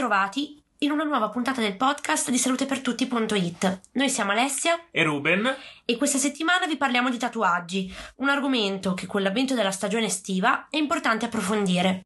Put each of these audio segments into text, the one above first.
Bentrovati in una nuova puntata del podcast di salutepertutti.it. Noi siamo Alessia e Ruben e questa settimana vi parliamo di tatuaggi, un argomento che con l'avvento della stagione estiva è importante approfondire.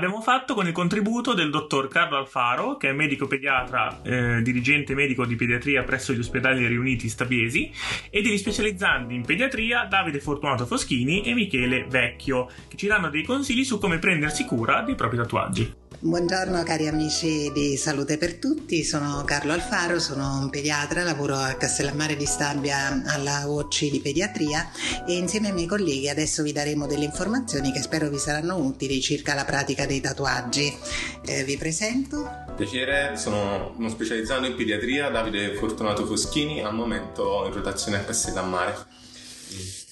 L'abbiamo fatto con il contributo del dottor Carlo Alfaro, che è medico pediatra, eh, dirigente medico di pediatria presso gli ospedali riuniti Stabiesi, e degli specializzanti in pediatria Davide Fortunato Foschini e Michele Vecchio, che ci danno dei consigli su come prendersi cura dei propri tatuaggi. Buongiorno cari amici di Salute per Tutti, sono Carlo Alfaro, sono un pediatra, lavoro a Castellammare di Stabia alla OC di pediatria e insieme ai miei colleghi adesso vi daremo delle informazioni che spero vi saranno utili circa la pratica dei tatuaggi. Eh, vi presento. Piacere, sono uno specializzato in pediatria, Davide Fortunato Foschini, al momento in rotazione a Castellammare.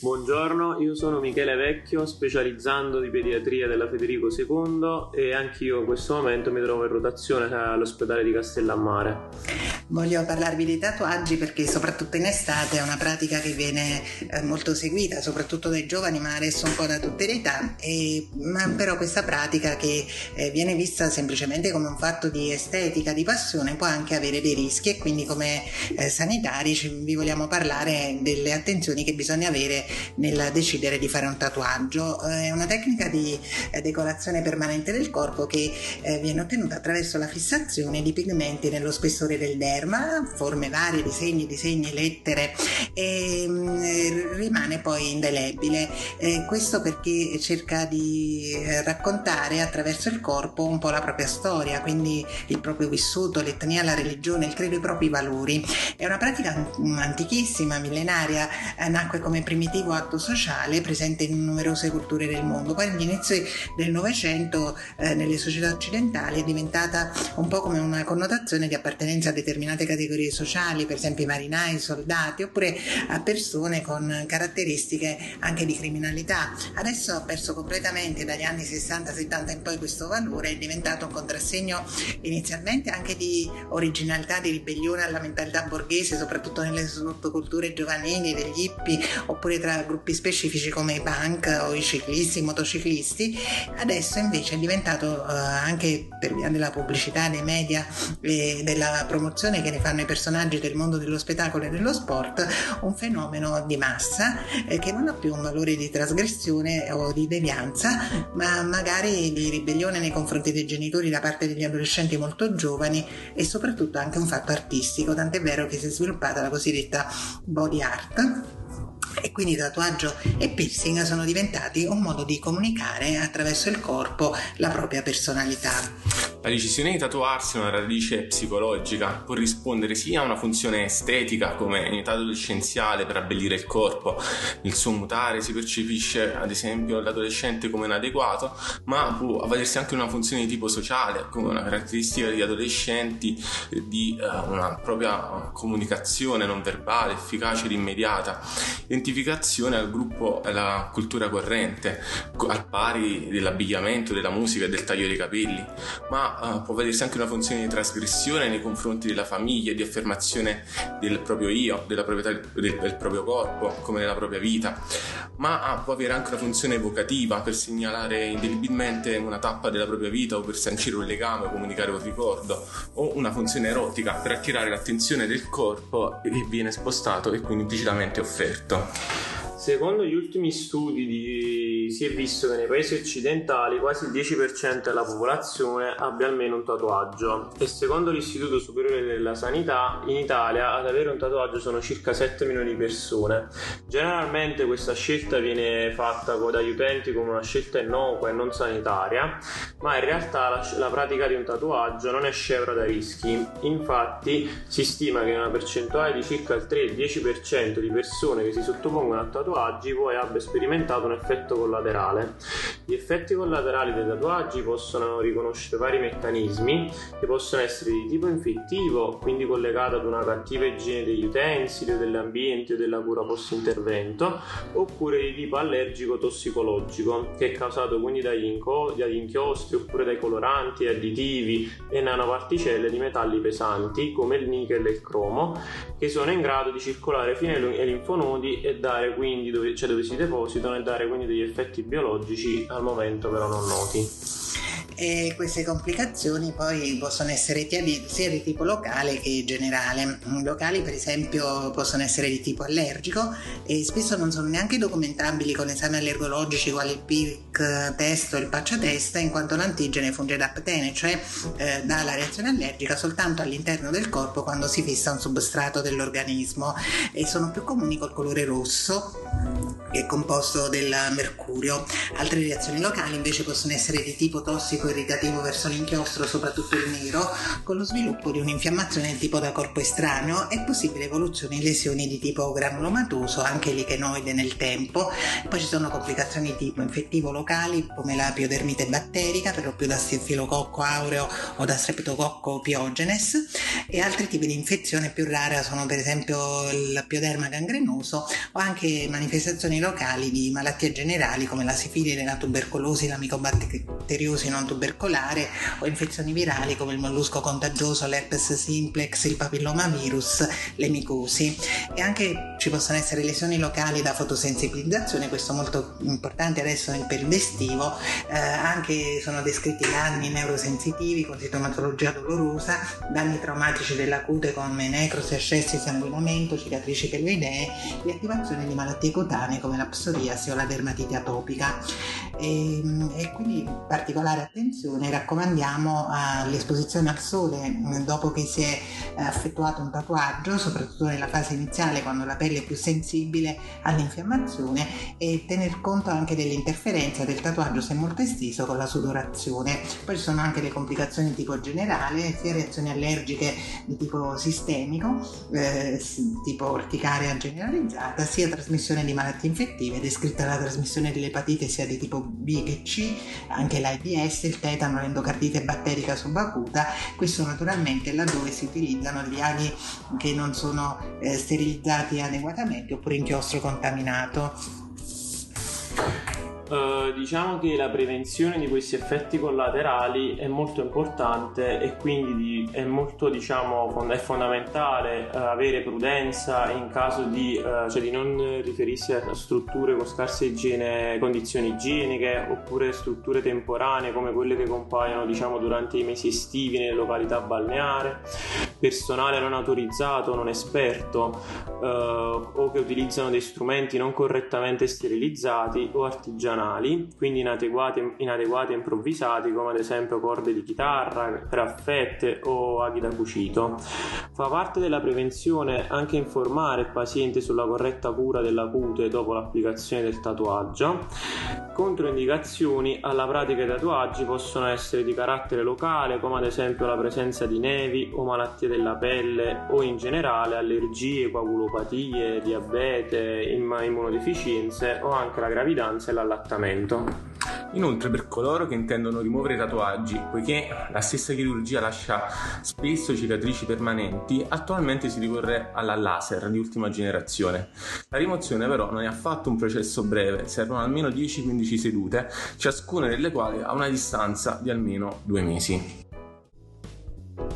Buongiorno, io sono Michele Vecchio, specializzando di pediatria della Federico II e anch'io in questo momento mi trovo in rotazione all'ospedale di Castellammare. Voglio parlarvi dei tatuaggi perché soprattutto in estate è una pratica che viene eh, molto seguita, soprattutto dai giovani, ma adesso un po' da tutte le età, e, ma però questa pratica che eh, viene vista semplicemente come un fatto di estetica, di passione, può anche avere dei rischi e quindi come eh, sanitari vi vogliamo parlare delle attenzioni che bisogna avere nel decidere di fare un tatuaggio. È una tecnica di decorazione permanente del corpo che viene ottenuta attraverso la fissazione di pigmenti nello spessore del derma, forme varie, disegni, disegni, lettere e mm, rimane poi indelebile. questo perché cerca di raccontare attraverso il corpo un po' la propria storia, quindi il proprio vissuto, l'etnia, la religione, il credo, i propri valori. È una pratica antichissima, millenaria, nacque come significativo atto sociale presente in numerose culture del mondo. Poi agli inizi del Novecento eh, nelle società occidentali è diventata un po' come una connotazione di appartenenza a determinate categorie sociali, per esempio i marinai, i soldati, oppure a persone con caratteristiche anche di criminalità. Adesso ha perso completamente dagli anni 60-70 in poi questo valore, è diventato un contrassegno inizialmente anche di originalità, di ribellione alla mentalità borghese, soprattutto nelle sottoculture giovanili, degli hippie, oppure tra gruppi specifici come i punk o i ciclisti, i motociclisti, adesso invece è diventato eh, anche per via della pubblicità, dei media e della promozione che ne fanno i personaggi del mondo dello spettacolo e dello sport un fenomeno di massa eh, che non ha più un valore di trasgressione o di devianza, ma magari di ribellione nei confronti dei genitori da parte degli adolescenti molto giovani e soprattutto anche un fatto artistico, tant'è vero che si è sviluppata la cosiddetta body art e quindi tatuaggio e piercing sono diventati un modo di comunicare attraverso il corpo la propria personalità. La decisione di tatuarsi è una radice psicologica, può rispondere sia a una funzione estetica come in età adolescenziale per abbellire il corpo, il suo mutare si percepisce ad esempio l'adolescente come inadeguato, ma può avvalersi anche una funzione di tipo sociale, come una caratteristica degli adolescenti di uh, una propria comunicazione non verbale, efficace ed immediata, identificazione al gruppo e alla cultura corrente, al pari dell'abbigliamento, della musica e del taglio dei capelli, ma uh, può vedersi anche una funzione di trasgressione nei confronti della famiglia, di affermazione del proprio io, della proprietà del, del proprio corpo, come nella propria vita, ma uh, può avere anche una funzione evocativa per segnalare indelibilmente una tappa della propria vita o per sancire un legame o comunicare un ricordo, o una funzione erotica per attirare l'attenzione del corpo che viene spostato e quindi implicitamente offerto. Secondo gli ultimi studi di... si è visto che nei paesi occidentali quasi il 10% della popolazione abbia almeno un tatuaggio e secondo l'Istituto Superiore della Sanità in Italia ad avere un tatuaggio sono circa 7 milioni di persone. Generalmente questa scelta viene fatta dagli utenti come una scelta innocua e non sanitaria, ma in realtà la, la pratica di un tatuaggio non è scevra da rischi. Infatti si stima che una percentuale di circa il 3-10% di persone che si sottopongono a tatuaggio tatuaggi poi abbia sperimentato un effetto collaterale. Gli effetti collaterali dei tatuaggi possono riconoscere vari meccanismi che possono essere di tipo infettivo, quindi collegato ad una cattiva igiene degli utensili o dell'ambiente o della cura post-intervento, oppure di tipo allergico tossicologico, che è causato quindi dagli, inco- dagli inchiostri oppure dai coloranti, additivi e nanoparticelle di metalli pesanti come il nickel e il cromo, che sono in grado di circolare fino ai linfonodi e dare quindi dove, cioè dove si depositano e dare quindi degli effetti biologici al momento però non noti e queste complicazioni poi possono essere sia di tipo locale che generale. Locali per esempio possono essere di tipo allergico e spesso non sono neanche documentabili con esami allergologici quali il PIC test o il testa in quanto l'antigene funge da aptene, cioè eh, dà la reazione allergica soltanto all'interno del corpo quando si fissa un substrato dell'organismo e sono più comuni col colore rosso che è composto del mercurio. Altre reazioni locali invece possono essere di tipo tossico irritativo verso l'inchiostro, soprattutto il nero, con lo sviluppo di un'infiammazione di tipo da corpo estraneo e possibili evoluzioni di lesioni di tipo granulomatoso, anche lichenoide nel tempo. Poi ci sono complicazioni tipo infettivo locali come la piodermite batterica, per lo più da stafilococco aureo o da streptococco piogenes e altri tipi di infezione più rara sono per esempio il pioderma gangrenoso o anche manifestazioni locali di malattie generali come la sifilide, la tubercolosi, la micobatteriosi non tubercolare o infezioni virali come il mollusco contagioso, l'herpes simplex, il papillomavirus, le micosi. E anche ci possono essere lesioni locali da fotosensibilizzazione, questo molto importante adesso nel periodo estivo, eh, anche sono descritti danni neurosensitivi con sintomatologia dolorosa, danni traumatici della cute come necrosi, ascessi, sanguinamento, cicatrici cheloidee, riattivazione di malattie cutanee come la psoriasi o la dermatite atopica. E, e quindi particolare attenzione raccomandiamo all'esposizione al sole dopo che si è effettuato un tatuaggio, soprattutto nella fase iniziale quando la pelle è più sensibile all'infiammazione e tener conto anche dell'interferenza del tatuaggio se molto esteso con la sudorazione. Poi ci sono anche le complicazioni di tipo generale, sia reazioni allergiche di tipo sistemico, eh, tipo orticaria generalizzata, sia trasmissione di malattie infettive, descritta la trasmissione dell'epatite sia di tipo B che C, anche l'AIDS, il tetano, l'endocardite batterica subacuta, questo naturalmente laddove si utilizzano gli aghi che non sono eh, sterilizzati adeguatamente oppure inchiostro contaminato. Uh, diciamo che la prevenzione di questi effetti collaterali è molto importante e quindi è molto diciamo è fondamentale uh, avere prudenza in caso di, uh, cioè di non riferirsi a strutture con scarse igiene, condizioni igieniche oppure strutture temporanee come quelle che compaiono diciamo durante i mesi estivi nelle località balneari, personale non autorizzato, non esperto o che utilizzano dei strumenti non correttamente sterilizzati o artigianali funzionali, quindi inadeguati, inadeguati e improvvisati, come ad esempio corde di chitarra, graffette o aghi da cucito. Fa parte della prevenzione anche informare il paziente sulla corretta cura della cute dopo l'applicazione del tatuaggio. Controindicazioni alla pratica dei tatuaggi possono essere di carattere locale, come ad esempio la presenza di nevi o malattie della pelle o in generale allergie, coagulopatie, diabete, immunodeficienze o anche la gravidanza e l'allattamento trattamento. Inoltre per coloro che intendono rimuovere i tatuaggi, poiché la stessa chirurgia lascia spesso cicatrici permanenti, attualmente si ricorre alla laser di ultima generazione. La rimozione però non è affatto un processo breve, servono almeno 10-15 sedute, ciascuna delle quali ha una distanza di almeno due mesi.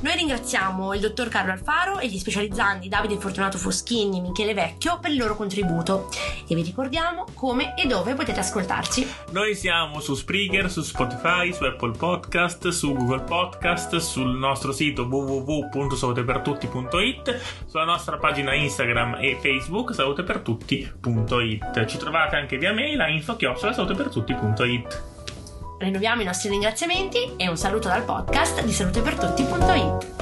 Noi ringraziamo il dottor Carlo Alfaro e gli specializzanti Davide Fortunato Foschini e Michele Vecchio per il loro contributo e vi ricordiamo come e dove potete ascoltarci. Noi siamo su Spreaker, su Spotify, su Apple Podcast, su Google Podcast, sul nostro sito www.salutepertutti.it, sulla nostra pagina Instagram e Facebook salutepertutti.it. Ci trovate anche via mail a info-salutepertutti.it. Rinnoviamo i nostri ringraziamenti e un saluto dal podcast di salutepertutti.it.